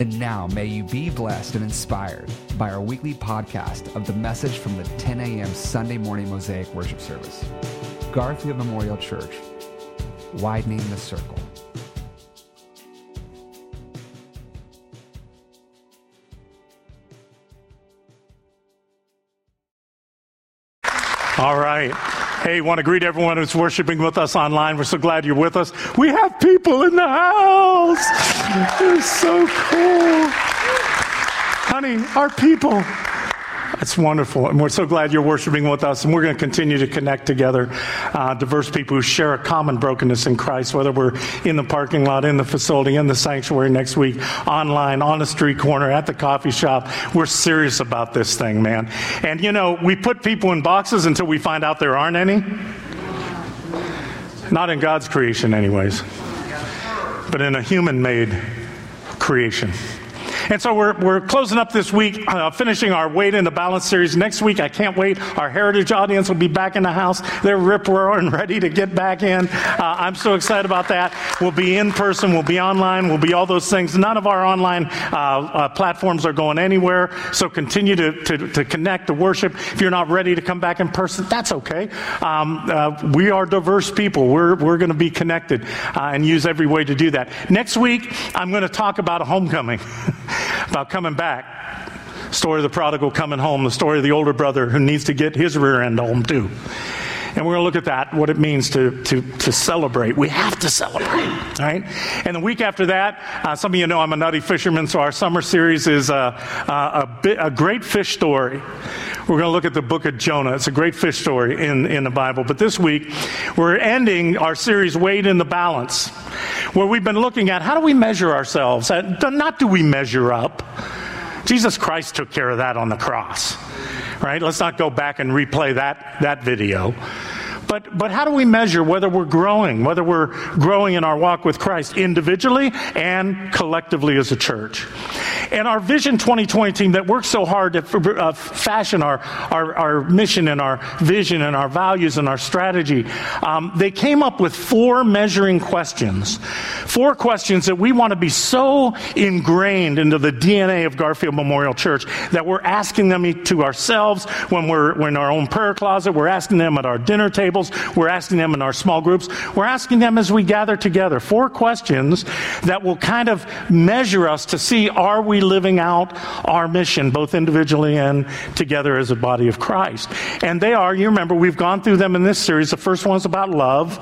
And now, may you be blessed and inspired by our weekly podcast of the message from the 10 a.m. Sunday morning Mosaic worship service. Garfield Memorial Church, widening the circle. All right. Hey, want to greet everyone who's worshiping with us online. We're so glad you're with us. We have people in the house. It's so cool. Honey, our people. It's wonderful. And we're so glad you're worshiping with us. And we're going to continue to connect together uh, diverse people who share a common brokenness in Christ, whether we're in the parking lot, in the facility, in the sanctuary next week, online, on the street corner, at the coffee shop. We're serious about this thing, man. And you know, we put people in boxes until we find out there aren't any. Not in God's creation, anyways, but in a human made creation. And so we're, we're closing up this week, uh, finishing our Weighed in the Balance series. Next week, I can't wait. Our Heritage audience will be back in the house. They're rip roaring, ready to get back in. Uh, I'm so excited about that. We'll be in person, we'll be online, we'll be all those things. None of our online uh, uh platforms are going anywhere. So continue to, to, to, connect, to worship. If you're not ready to come back in person, that's okay. Um, uh, we are diverse people. We're, we're going to be connected uh, and use every way to do that. Next week, I'm going to talk about a homecoming. about coming back. Story of the prodigal coming home, the story of the older brother who needs to get his rear end home too. And we're going to look at that, what it means to, to, to celebrate. We have to celebrate, right? And the week after that, uh, some of you know I'm a nutty fisherman, so our summer series is a, a, a, a great fish story. We're going to look at the book of Jonah. It's a great fish story in, in the Bible. But this week, we're ending our series, Weighed in the Balance, where we've been looking at how do we measure ourselves? Uh, not do we measure up. Jesus Christ took care of that on the cross right? Let's not go back and replay that, that video. But, but how do we measure whether we're growing, whether we're growing in our walk with Christ individually and collectively as a church? And our Vision 2020 team that works so hard to uh, fashion our, our, our, mission and our vision and our values and our strategy, um, they came up with four measuring questions. Four questions that we want to be so ingrained into the DNA of Garfield Memorial Church that we're asking them to ourselves when we're, we're in our own prayer closet, we're asking them at our dinner table we're asking them in our small groups. We're asking them as we gather together. Four questions that will kind of measure us to see are we living out our mission, both individually and together as a body of Christ. And they are, you remember, we've gone through them in this series. The first one's about love.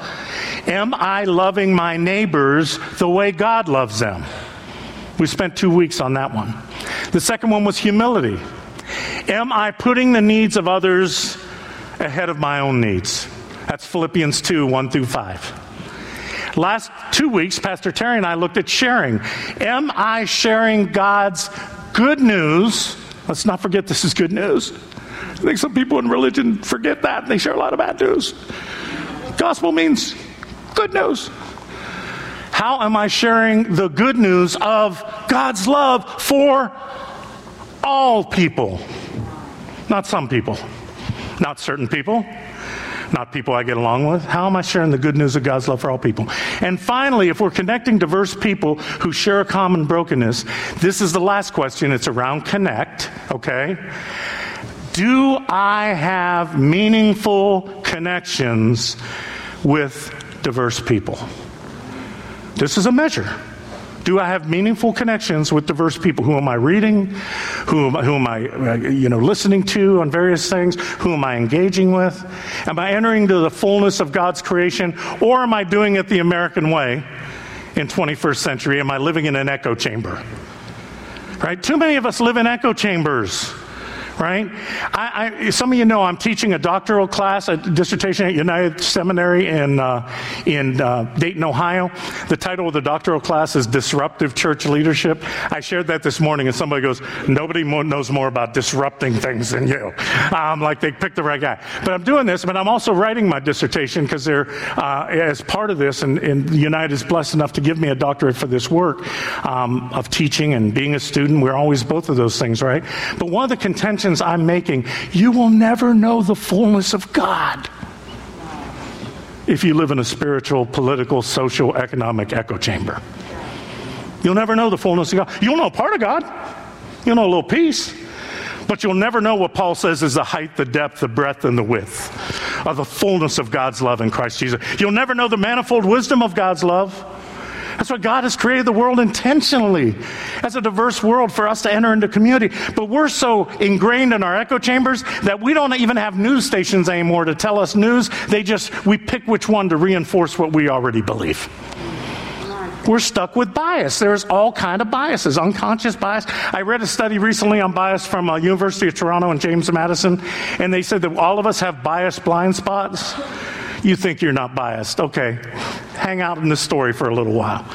Am I loving my neighbors the way God loves them? We spent two weeks on that one. The second one was humility. Am I putting the needs of others ahead of my own needs? That's Philippians 2 1 through 5. Last two weeks, Pastor Terry and I looked at sharing. Am I sharing God's good news? Let's not forget this is good news. I think some people in religion forget that. And they share a lot of bad news. Gospel means good news. How am I sharing the good news of God's love for all people? Not some people, not certain people, not people I get along with? How am I sharing the good news of God's love for all people? And finally, if we're connecting diverse people who share a common brokenness, this is the last question. It's around connect, okay? Do I have meaningful connections with diverse people? This is a measure. Do I have meaningful connections with diverse people? Who am I reading? Who, who am I, uh, you know, listening to on various things? Who am I engaging with? Am I entering into the fullness of God's creation, or am I doing it the American way in 21st century? Am I living in an echo chamber? Right? Too many of us live in echo chambers right? I, I, some of you know I'm teaching a doctoral class, a dissertation at United Seminary in, uh, in uh, Dayton, Ohio. The title of the doctoral class is Disruptive Church Leadership. I shared that this morning, and somebody goes, Nobody knows more about disrupting things than you. Um, like they picked the right guy. But I'm doing this, but I'm also writing my dissertation because they're, uh, as part of this, and, and United is blessed enough to give me a doctorate for this work um, of teaching and being a student. We're always both of those things, right? But one of the contentions I'm making, you will never know the fullness of God if you live in a spiritual, political, social, economic echo chamber. You'll never know the fullness of God. You'll know part of God. You'll know a little piece. But you'll never know what Paul says is the height, the depth, the breadth, and the width of the fullness of God's love in Christ Jesus. You'll never know the manifold wisdom of God's love. That's why God has created the world intentionally as a diverse world for us to enter into community. But we're so ingrained in our echo chambers that we don't even have news stations anymore to tell us news. They just, we pick which one to reinforce what we already believe we're stuck with bias. There's all kind of biases, unconscious bias. I read a study recently on bias from uh, University of Toronto and James Madison, and they said that all of us have bias blind spots. You think you're not biased. Okay. Hang out in this story for a little while.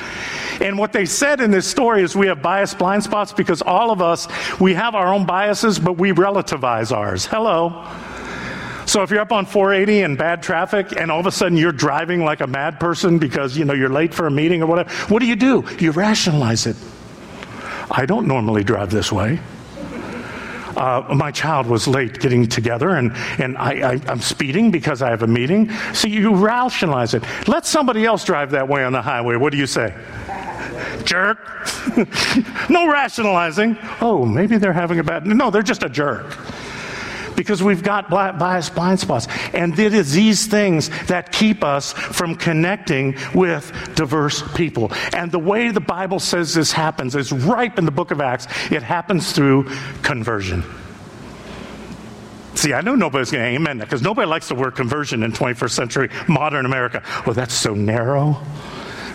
And what they said in this story is we have bias blind spots because all of us, we have our own biases, but we relativize ours. Hello. So if you're up on 480 in bad traffic and all of a sudden you're driving like a mad person because you know you're late for a meeting or whatever, what do you do? You rationalize it. I don't normally drive this way. Uh, my child was late getting together and, and I, am speeding because I have a meeting. So you rationalize it. Let somebody else drive that way on the highway. What do you say? Jerk. no rationalizing. Oh, maybe they're having a bad. No, they're just a jerk because we've got bias blind spots. And it is these things that keep us from connecting with diverse people. And the way the Bible says this happens is right in the book of Acts. It happens through conversion. See, I know nobody's going to amen that because nobody likes the word conversion in 21st century modern America. Well, that's so narrow.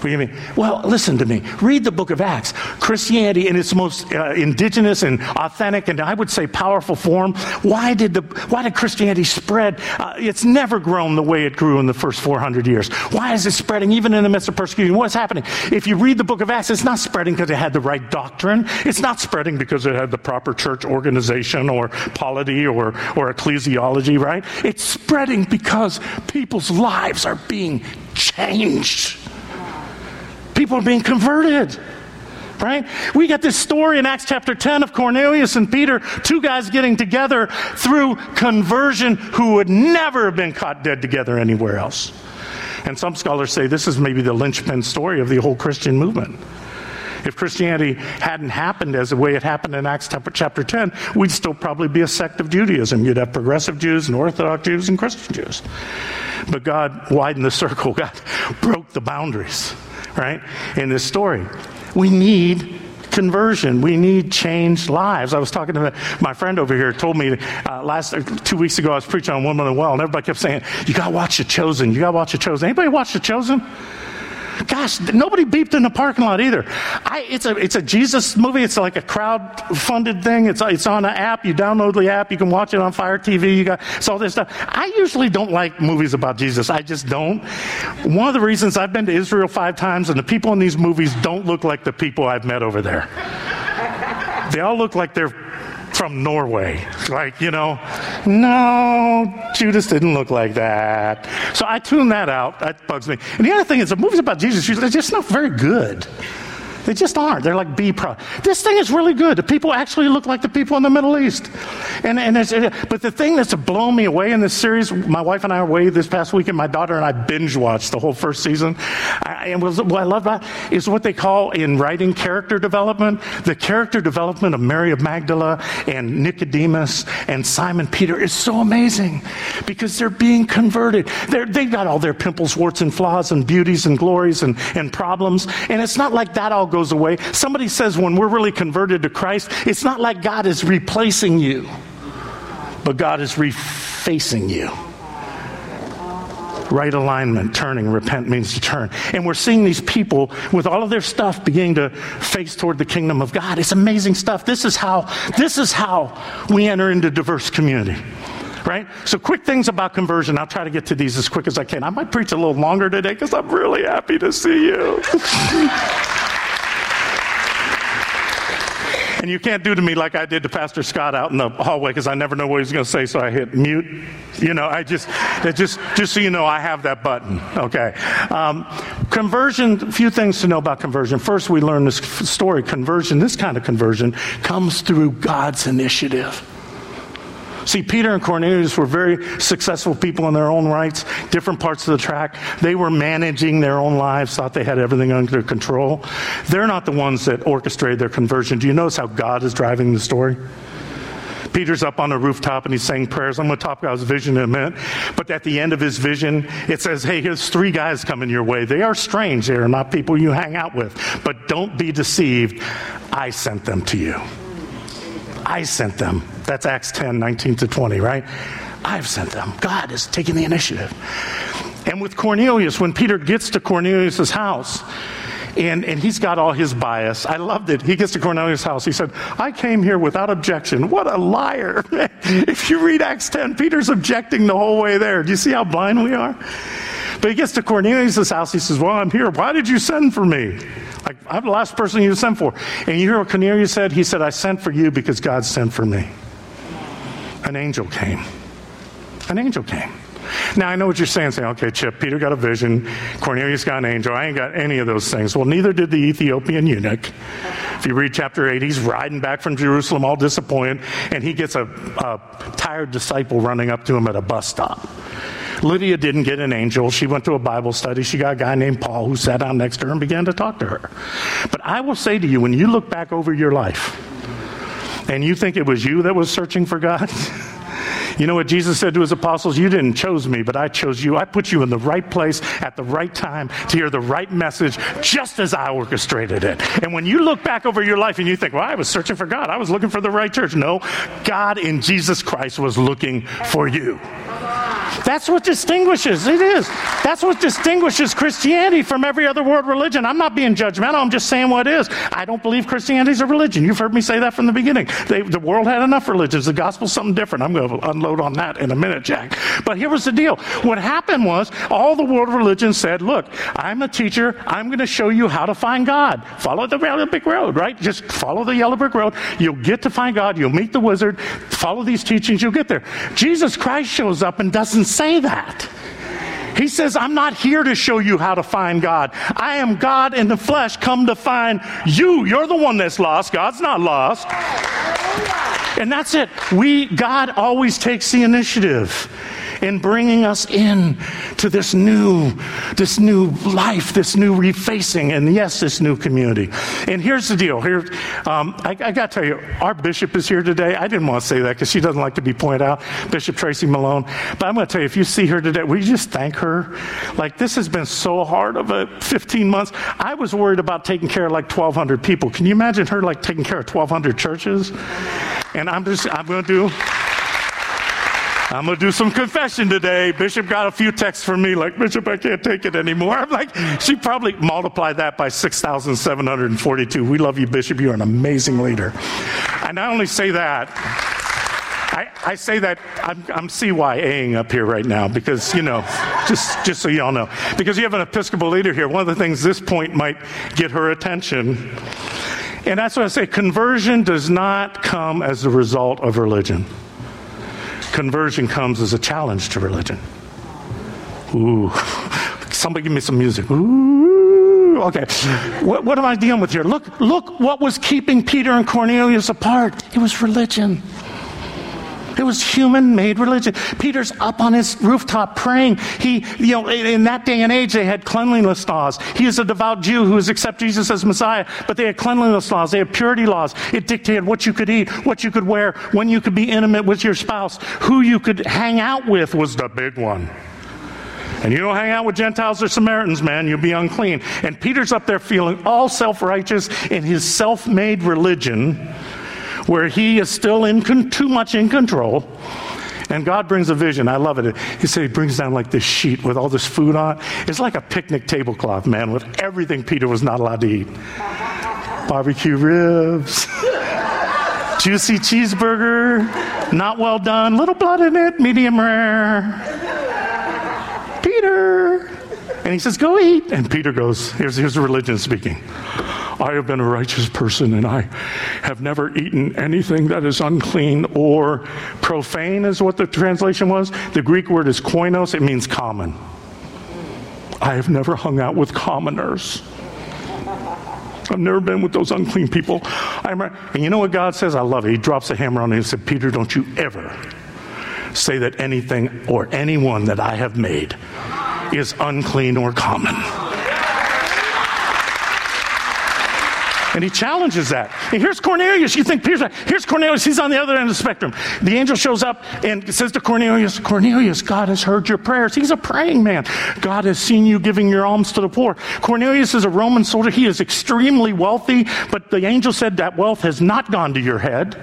You mean? Well, listen to me. Read the book of Acts. Christianity in its most uh, indigenous and authentic and I would say powerful form. Why did, the, why did Christianity spread? Uh, it's never grown the way it grew in the first 400 years. Why is it spreading even in the midst of persecution? What's happening? If you read the book of Acts, it's not spreading because it had the right doctrine. It's not spreading because it had the proper church organization or polity or, or ecclesiology, right? It's spreading because people's lives are being changed. People are being converted. Right? We get this story in Acts chapter 10 of Cornelius and Peter, two guys getting together through conversion who would never have been caught dead together anywhere else. And some scholars say this is maybe the linchpin story of the whole Christian movement. If Christianity hadn't happened as the way it happened in Acts chapter 10, we'd still probably be a sect of Judaism. You'd have progressive Jews and Orthodox Jews and Christian Jews. But God widened the circle, God broke the boundaries right, in this story. We need conversion. We need changed lives. I was talking to my friend over here, told me uh, last uh, two weeks ago, I was preaching on Woman and Well, and everybody kept saying, You got to watch The Chosen. You got to watch The Chosen. Anybody watch The Chosen? Gosh, nobody beeped in the parking lot either. I, it's, a, it's a Jesus movie. It's like a crowd funded thing. It's, it's on an app. You download the app. You can watch it on Fire TV. You got it's all this stuff. I usually don't like movies about Jesus. I just don't. One of the reasons I've been to Israel five times and the people in these movies don't look like the people I've met over there. They all look like they're from Norway. Like, you know, no, Judas didn't look like that. So I tune that out. That bugs me. And the other thing is, the movies about Jesus, they're just not very good. They just aren't. They're like B pro. This thing is really good. The people actually look like the people in the Middle East. And, and but the thing that's blown me away in this series, my wife and I were away this past weekend. My daughter and I binge watched the whole first season. I, and what I love about is what they call in writing character development. The character development of Mary of Magdala and Nicodemus and Simon Peter is so amazing because they're being converted. They're, they've got all their pimples, warts, and flaws, and beauties and glories and, and problems. And it's not like that all goes goes away. Somebody says when we're really converted to Christ, it's not like God is replacing you, but God is refacing you. Right alignment, turning, repent means to turn. And we're seeing these people with all of their stuff beginning to face toward the kingdom of God. It's amazing stuff. This is how, this is how we enter into diverse community right? So, quick things about conversion. I'll try to get to these as quick as I can. I might preach a little longer today because I'm really happy to see you. And you can't do to me like I did to Pastor Scott out in the hallway because I never know what he's going to say, so I hit mute. You know, I just, just, just so you know, I have that button. Okay. Um, conversion, a few things to know about conversion. First, we learn this story. Conversion, this kind of conversion, comes through God's initiative. See, Peter and Cornelius were very successful people in their own rights, different parts of the track. They were managing their own lives, thought they had everything under control. They're not the ones that orchestrated their conversion. Do you notice how God is driving the story? Peter's up on a rooftop and he's saying prayers. I'm going to talk about his vision in a minute. But at the end of his vision, it says, Hey, here's three guys coming your way. They are strange. They are not people you hang out with. But don't be deceived. I sent them to you. I sent them. That's Acts 10, 19 to 20, right? I've sent them. God is taking the initiative. And with Cornelius, when Peter gets to Cornelius' house, and, and he's got all his bias. I loved it. He gets to Cornelius' house. He said, I came here without objection. What a liar. if you read Acts 10, Peter's objecting the whole way there. Do you see how blind we are? But he gets to Cornelius' house. He says, Well, I'm here. Why did you send for me? I'm the last person you sent for. And you hear what Cornelius said? He said, I sent for you because God sent for me. An angel came. An angel came. Now, I know what you're saying, saying, okay, Chip, Peter got a vision, Cornelius got an angel. I ain't got any of those things. Well, neither did the Ethiopian eunuch. If you read chapter 8, he's riding back from Jerusalem all disappointed, and he gets a, a tired disciple running up to him at a bus stop. Lydia didn't get an angel. She went to a Bible study. She got a guy named Paul who sat down next to her and began to talk to her. But I will say to you, when you look back over your life and you think it was you that was searching for God, You know what Jesus said to his apostles? You didn't choose me, but I chose you. I put you in the right place at the right time to hear the right message just as I orchestrated it. And when you look back over your life and you think, well, I was searching for God, I was looking for the right church. No, God in Jesus Christ was looking for you. That's what distinguishes. It is. That's what distinguishes Christianity from every other world religion. I'm not being judgmental. I'm just saying what is. I don't believe Christianity is a religion. You've heard me say that from the beginning. They, the world had enough religions. The gospel's something different. I'm going to unload on that in a minute, Jack. But here was the deal. What happened was all the world religions said, look, I'm a teacher. I'm going to show you how to find God. Follow the yellow brick road, right? Just follow the yellow brick road. You'll get to find God. You'll meet the wizard. Follow these teachings. You'll get there. Jesus Christ shows up and doesn't say that. He says, I'm not here to show you how to find God. I am God in the flesh, come to find you. You're the one that's lost. God's not lost. And that's it. We, God always takes the initiative in bringing us in to this new, this new life, this new refacing, and yes, this new community. And here's the deal. Here, um, I, I got to tell you, our bishop is here today. I didn't want to say that because she doesn't like to be pointed out, Bishop Tracy Malone. But I'm going to tell you, if you see her today, we just thank her? Like this has been so hard of a 15 months. I was worried about taking care of like 1,200 people. Can you imagine her like taking care of 1,200 churches? And I'm just, I'm going to do. I'm going to do some confession today. Bishop got a few texts from me like, Bishop, I can't take it anymore. I'm like, she probably multiplied that by 6,742. We love you, Bishop. You're an amazing leader. And I only say that. I, I say that I'm, I'm CYAing up here right now because, you know, just, just so y'all know. Because you have an Episcopal leader here, one of the things this point might get her attention. And that's what I say conversion does not come as a result of religion conversion comes as a challenge to religion. Ooh, somebody give me some music. Ooh, okay. What, what am I dealing with here? Look, look what was keeping Peter and Cornelius apart. It was religion. It was human made religion. Peter's up on his rooftop praying. He, you know, in that day and age, they had cleanliness laws. He is a devout Jew who has accepted Jesus as Messiah, but they had cleanliness laws. They had purity laws. It dictated what you could eat, what you could wear, when you could be intimate with your spouse, who you could hang out with was the big one. And you don't hang out with Gentiles or Samaritans, man, you'll be unclean. And Peter's up there feeling all self righteous in his self made religion where he is still in con- too much in control. And God brings a vision. I love it. He said he brings down like this sheet with all this food on. It's like a picnic tablecloth, man, with everything Peter was not allowed to eat. Barbecue ribs, juicy cheeseburger, not well done, little blood in it, medium rare. Peter. And he says, Go eat. And Peter goes, Here's, here's religion speaking. I have been a righteous person and I have never eaten anything that is unclean or profane, is what the translation was. The Greek word is koinos, it means common. I have never hung out with commoners. I've never been with those unclean people. I'm, and you know what God says? I love it. He drops a hammer on it and said, Peter, don't you ever say that anything or anyone that I have made is unclean or common. And he challenges that. And here's Cornelius. You think Peter's here's Cornelius. He's on the other end of the spectrum. The angel shows up and says to Cornelius, Cornelius, God has heard your prayers. He's a praying man. God has seen you giving your alms to the poor. Cornelius is a Roman soldier. He is extremely wealthy, but the angel said that wealth has not gone to your head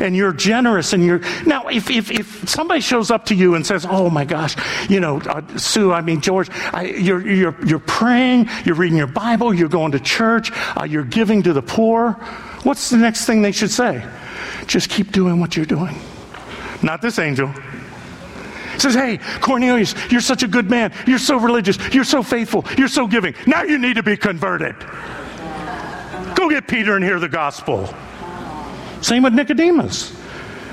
and you're generous and you're now if, if, if somebody shows up to you and says oh my gosh you know uh, sue i mean george I, you're, you're, you're praying you're reading your bible you're going to church uh, you're giving to the poor what's the next thing they should say just keep doing what you're doing not this angel says, Hey, Cornelius, you're such a good man. You're so religious. You're so faithful. You're so giving. Now you need to be converted. Go get Peter and hear the gospel. Same with Nicodemus.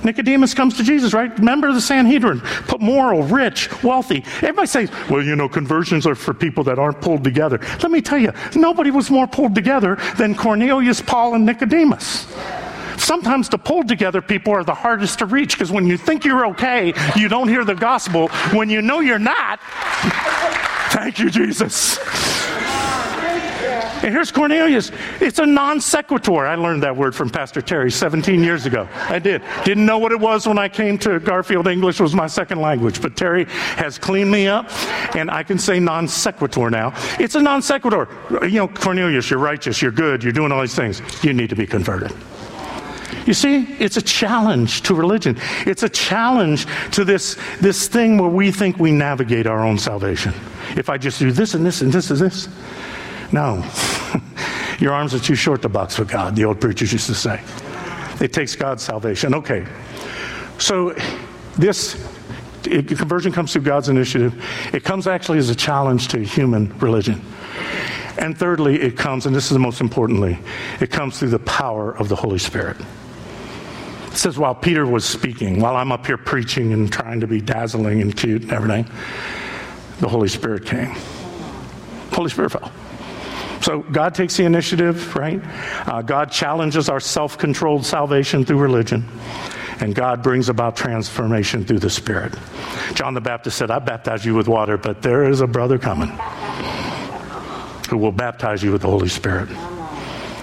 Nicodemus comes to Jesus, right? Member of the Sanhedrin, moral, rich, wealthy. Everybody says, well, you know, conversions are for people that aren't pulled together. Let me tell you, nobody was more pulled together than Cornelius, Paul, and Nicodemus. Sometimes the pulled together people are the hardest to reach because when you think you're okay, you don't hear the gospel. When you know you're not, thank you, Jesus. And here's Cornelius. It's a non sequitur. I learned that word from Pastor Terry 17 years ago. I did. Didn't know what it was when I came to Garfield. English was my second language. But Terry has cleaned me up, and I can say non sequitur now. It's a non sequitur. You know, Cornelius, you're righteous, you're good, you're doing all these things. You need to be converted. You see, it's a challenge to religion. It's a challenge to this, this thing where we think we navigate our own salvation. If I just do this and this and this and this. No. Your arms are too short to box with God, the old preachers used to say. It takes God's salvation. Okay. So this it, conversion comes through God's initiative. It comes actually as a challenge to human religion. And thirdly, it comes, and this is the most importantly, it comes through the power of the Holy Spirit. It says while Peter was speaking, while I'm up here preaching and trying to be dazzling and cute and everything, the Holy Spirit came. Holy Spirit fell. So God takes the initiative, right? Uh, God challenges our self controlled salvation through religion. And God brings about transformation through the Spirit. John the Baptist said, I baptize you with water, but there is a brother coming who will baptize you with the Holy Spirit.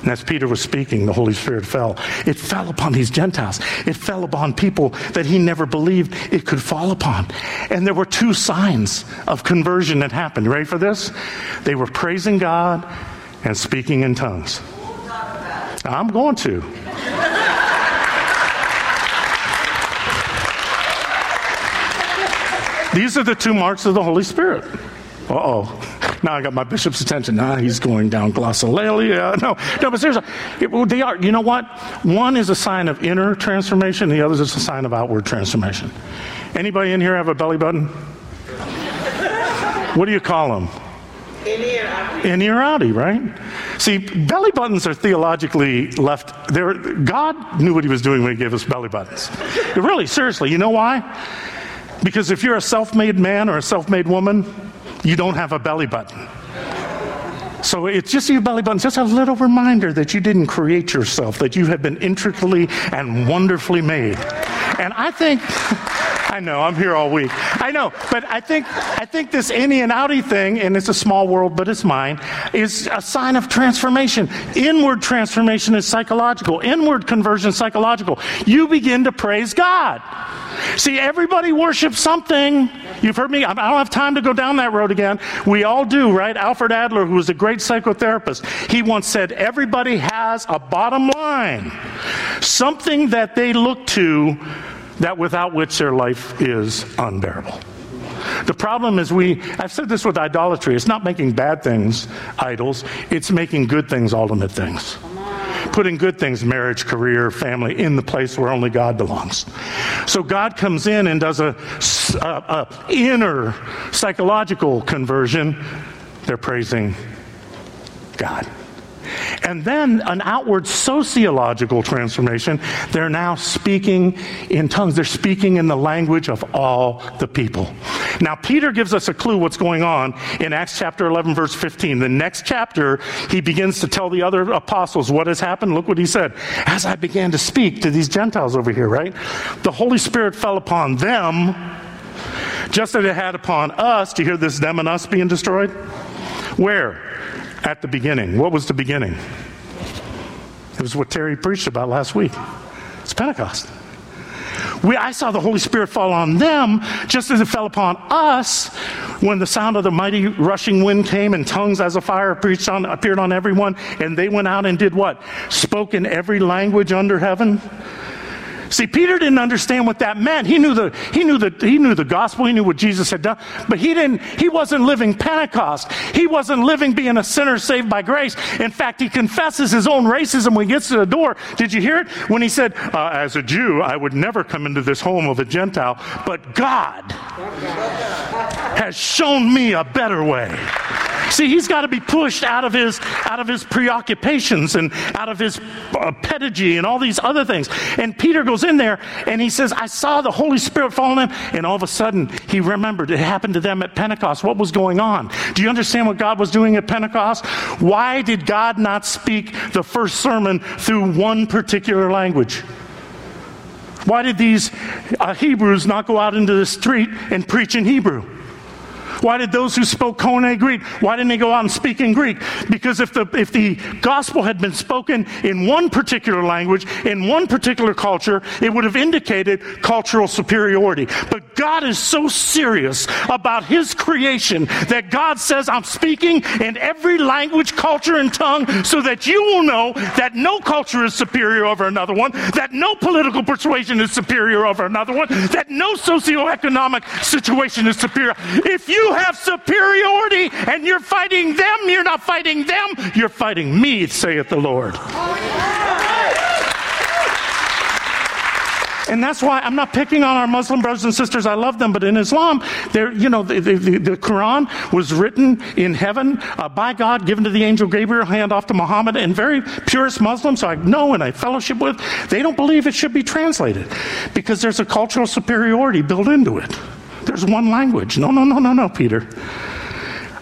And as Peter was speaking, the Holy Spirit fell. It fell upon these Gentiles. It fell upon people that he never believed it could fall upon. And there were two signs of conversion that happened. ready for this? They were praising God and speaking in tongues. I'm going to. These are the two marks of the Holy Spirit. Uh oh. Now I got my bishop's attention. Now he's going down glossolalia. No, no, but seriously, it, they are. You know what? One is a sign of inner transformation. The other is a sign of outward transformation. Anybody in here have a belly button? What do you call them? Innie right? See, belly buttons are theologically left. There, God knew what He was doing when He gave us belly buttons. really, seriously, you know why? Because if you're a self-made man or a self-made woman, you don't have a belly button. So it's just your belly button, just a little reminder that you didn't create yourself, that you have been intricately and wonderfully made. And I think. I know, I'm here all week. I know, but I think I think this innie and outie thing, and it's a small world, but it's mine, is a sign of transformation. Inward transformation is psychological. Inward conversion is psychological. You begin to praise God. See, everybody worships something. You've heard me, I don't have time to go down that road again. We all do, right? Alfred Adler, who was a great psychotherapist, he once said, Everybody has a bottom line, something that they look to that without which their life is unbearable. The problem is we, I've said this with idolatry, it's not making bad things idols, it's making good things ultimate things. Putting good things, marriage, career, family, in the place where only God belongs. So God comes in and does a, a, a inner psychological conversion. They're praising God. And then an outward sociological transformation. They're now speaking in tongues. They're speaking in the language of all the people. Now, Peter gives us a clue what's going on in Acts chapter 11, verse 15. The next chapter, he begins to tell the other apostles what has happened. Look what he said. As I began to speak to these Gentiles over here, right? The Holy Spirit fell upon them just as it had upon us. Do you hear this them and us being destroyed? Where? At the beginning. What was the beginning? It was what Terry preached about last week. It's Pentecost. We, I saw the Holy Spirit fall on them just as it fell upon us when the sound of the mighty rushing wind came and tongues as a fire on, appeared on everyone. And they went out and did what? Spoke in every language under heaven. See, Peter didn't understand what that meant. He knew the, he knew the, he knew the gospel. He knew what Jesus had done, but he didn't, he wasn't living Pentecost. He wasn't living being a sinner saved by grace. In fact, he confesses his own racism when he gets to the door. Did you hear it? When he said, uh, as a Jew, I would never come into this home of a Gentile, but God has shown me a better way. See, he's got to be pushed out of his out of his preoccupations and out of his uh, pedigree and all these other things. And Peter goes in there and he says, "I saw the Holy Spirit fall on him." And all of a sudden, he remembered it happened to them at Pentecost. What was going on? Do you understand what God was doing at Pentecost? Why did God not speak the first sermon through one particular language? Why did these uh, Hebrews not go out into the street and preach in Hebrew? Why did those who spoke Koine Greek, why didn't they go out and speak in Greek? Because if the, if the gospel had been spoken in one particular language, in one particular culture, it would have indicated cultural superiority. But God is so serious about his creation that God says, I'm speaking in every language, culture, and tongue so that you will know that no culture is superior over another one, that no political persuasion is superior over another one, that no socioeconomic situation is superior. If you have superiority and you're fighting them, you're not fighting them, you're fighting me, saith the Lord. And that's why I'm not picking on our Muslim brothers and sisters. I love them, but in Islam, you know, the, the, the, Quran was written in heaven uh, by God, given to the angel Gabriel, hand off to Muhammad, and very purist Muslims I know and I fellowship with, they don't believe it should be translated because there's a cultural superiority built into it. There's one language. No, no, no, no, no, Peter.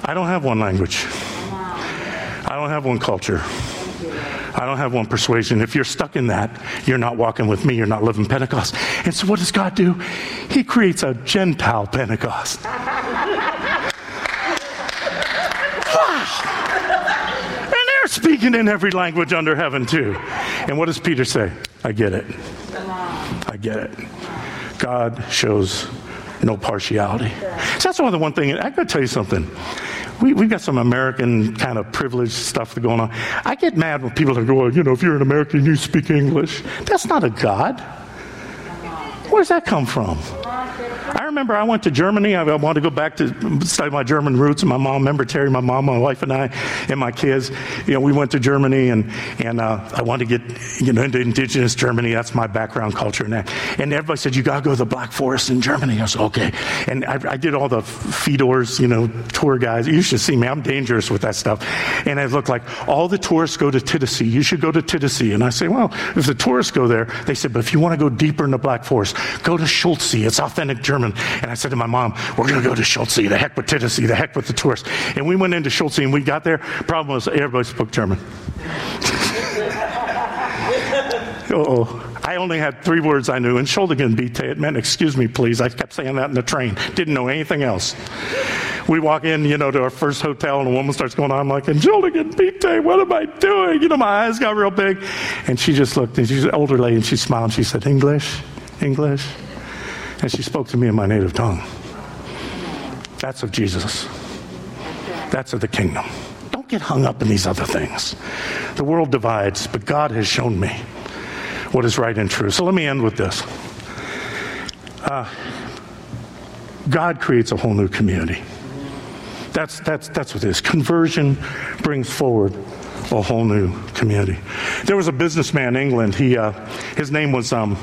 I don't have one language. I don't have one culture. I don't have one persuasion. If you're stuck in that, you're not walking with me. You're not living Pentecost. And so, what does God do? He creates a Gentile Pentecost. wow. And they're speaking in every language under heaven, too. And what does Peter say? I get it. I get it. God shows no partiality. So that's one of the one thing. I got to tell you something. We, we've got some American kind of privileged stuff going on. I get mad when people are going, you know, if you're an American, you speak English. That's not a God. Where does that come from? Remember I went to Germany. I wanted to go back to study my German roots. And my mom, remember Terry, my mom, my wife, and I, and my kids. You know, we went to Germany, and and uh, I wanted to get you know into indigenous Germany. That's my background, culture, and that. And everybody said you got to go to the Black Forest in Germany. I said okay. And I, I did all the feeders, you know, tour guys. You should see me. I'm dangerous with that stuff. And it looked like all the tourists go to Titisee. You should go to Titisee. And I say, well, if the tourists go there, they said, but if you want to go deeper in the Black Forest, go to Schulze. It's authentic German. And I said to my mom, we're going to go to Schulze. The heck with Tennessee. The heck with the tourists. And we went into Schulze and we got there. Problem was everybody spoke German. oh. I only had three words I knew. Entschuldigen bitte. It meant excuse me, please. I kept saying that in the train. Didn't know anything else. We walk in, you know, to our first hotel, and a woman starts going on. I'm like, Entschuldigen bitte. What am I doing? You know, my eyes got real big. And she just looked, and she's an older lady, and she smiled, and she said, English, English. And she spoke to me in my native tongue. That's of Jesus. That's of the kingdom. Don't get hung up in these other things. The world divides, but God has shown me what is right and true. So let me end with this. God creates a whole new community. That's, that's, that's what it is. Conversion brings forward a whole new community. There was a businessman in England. He, uh, his name was um,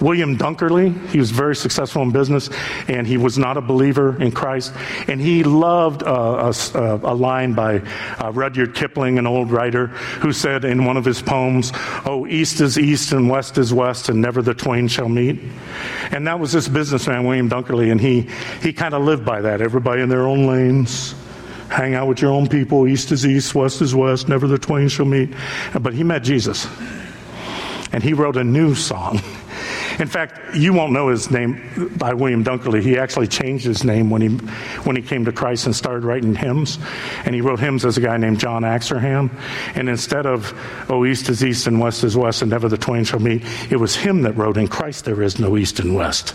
William Dunkerley. He was very successful in business, and he was not a believer in Christ. And he loved uh, a, a, line by uh, Rudyard Kipling, an old writer, who said in one of his poems, Oh, east is east and west is west, and never the twain shall meet. And that was this businessman, William Dunkerley, and he, he kind of lived by that. Everybody in their own lanes hang out with your own people. East is east, west is west, never the twain shall meet. But he met Jesus. And he wrote a new song. In fact, you won't know his name by William Dunkerley. He actually changed his name when he, when he came to Christ and started writing hymns. And he wrote hymns as a guy named John Oxenham. And instead of, oh, east is east and west is west and never the twain shall meet, it was him that wrote, in Christ there is no east and west.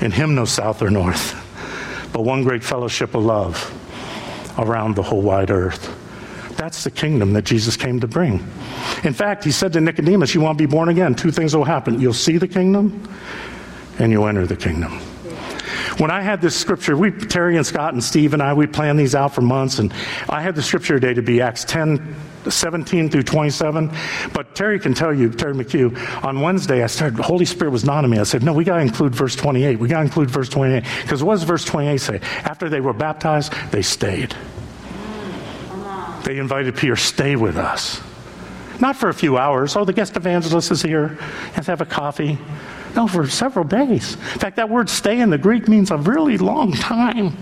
In him no south or north, but one great fellowship of love around the whole wide earth. That's the kingdom that Jesus came to bring. In fact, he said to Nicodemus, You want to be born again? Two things will happen. You'll see the kingdom, and you'll enter the kingdom. When I had this scripture, we, Terry and Scott and Steve and I, we planned these out for months, and I had the scripture today to be Acts 10, 17 through 27. But Terry can tell you, Terry McHugh, on Wednesday, I started, the Holy Spirit was not on me. I said, no, we got to include verse 28. We got to include verse 28. Because what does verse 28 say? After they were baptized, they stayed. They invited Peter, stay with us. Not for a few hours. Oh, the guest evangelist is here. Let's have a coffee. No, for several days. In fact, that word stay in the Greek means a really long time.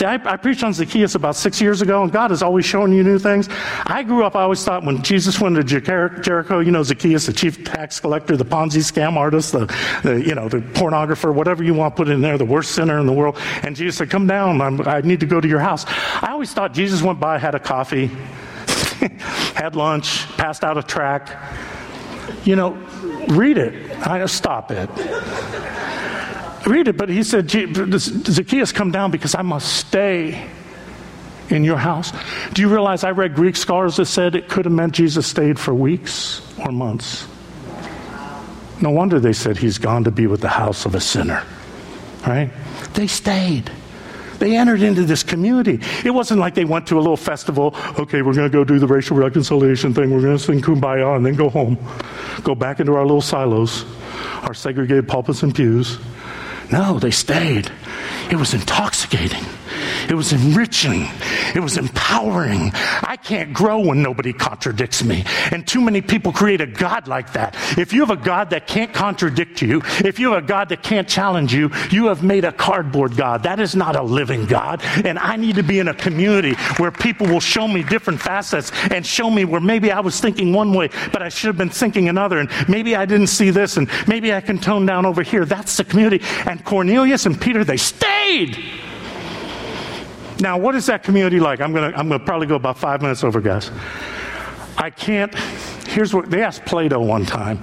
See, I, I, preached on Zacchaeus about six years ago, and God is always showing you new things. I grew up, I always thought when Jesus went to Jericho, you know, Zacchaeus, the chief tax collector, the Ponzi scam artist, the, the you know, the pornographer, whatever you want put in there, the worst sinner in the world. And Jesus said, Come down, I'm, I need to go to your house. I always thought Jesus went by, had a coffee, had lunch, passed out a tract. You know, read it. I stop it read it, but he said, Zacchaeus, come down because I must stay in your house. Do you realize I read Greek scholars that said it could have meant Jesus stayed for weeks or months? No wonder they said he's gone to be with the house of a sinner, right? They stayed. They entered into this community. It wasn't like they went to a little festival. Okay, we're going to go do the racial reconciliation thing. We're going to sing kumbaya and then go home. Go back into our little silos, our segregated pulpits and pews, no, they stayed. It was intoxicating. It was enriching. It was empowering. I can't grow when nobody contradicts me. And too many people create a God like that. If you have a God that can't contradict you, if you have a God that can't challenge you, you have made a cardboard God. That is not a living God. And I need to be in a community where people will show me different facets and show me where maybe I was thinking one way, but I should have been thinking another. And maybe I didn't see this, and maybe I can tone down over here. That's the community. And Cornelius and Peter, they stayed. Now, what is that community like? I'm going to I'm to probably go about five minutes over, guys. I can't. Here's what they asked Plato one time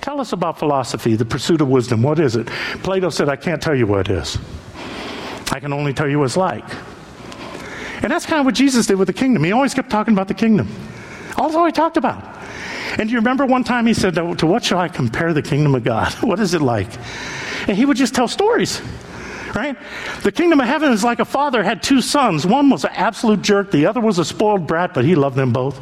Tell us about philosophy, the pursuit of wisdom. What is it? Plato said, I can't tell you what it is. I can only tell you what it's like. And that's kind of what Jesus did with the kingdom. He always kept talking about the kingdom. That's all he talked about. And do you remember one time he said, To what shall I compare the kingdom of God? What is it like? And he would just tell stories right? The kingdom of heaven is like a father had two sons. One was an absolute jerk, the other was a spoiled brat, but he loved them both.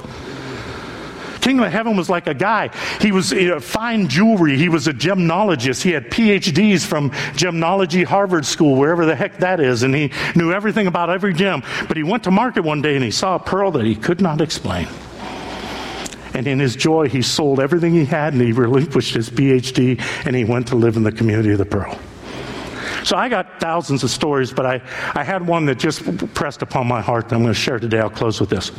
Kingdom of heaven was like a guy. He was you know, fine jewelry. He was a gemnologist. He had PhDs from gemology Harvard School, wherever the heck that is, and he knew everything about every gem. But he went to market one day and he saw a pearl that he could not explain. And in his joy, he sold everything he had and he relinquished his PhD and he went to live in the community of the pearl. So I got thousands of stories, but I, I had one that just pressed upon my heart that I'm going to share today. I'll close with this.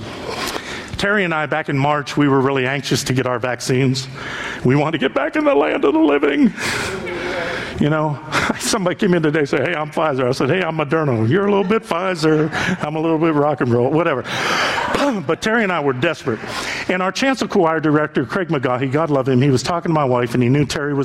Terry and I, back in March, we were really anxious to get our vaccines. We want to get back in the land of the living. You know, somebody came in today and said, Hey, I'm Pfizer. I said, Hey, I'm Moderna. You're a little bit Pfizer. I'm a little bit rock and roll, whatever. but Terry and I were desperate. And our chancel choir director, Craig McGaughy, God love him, he was talking to my wife and he knew Terry was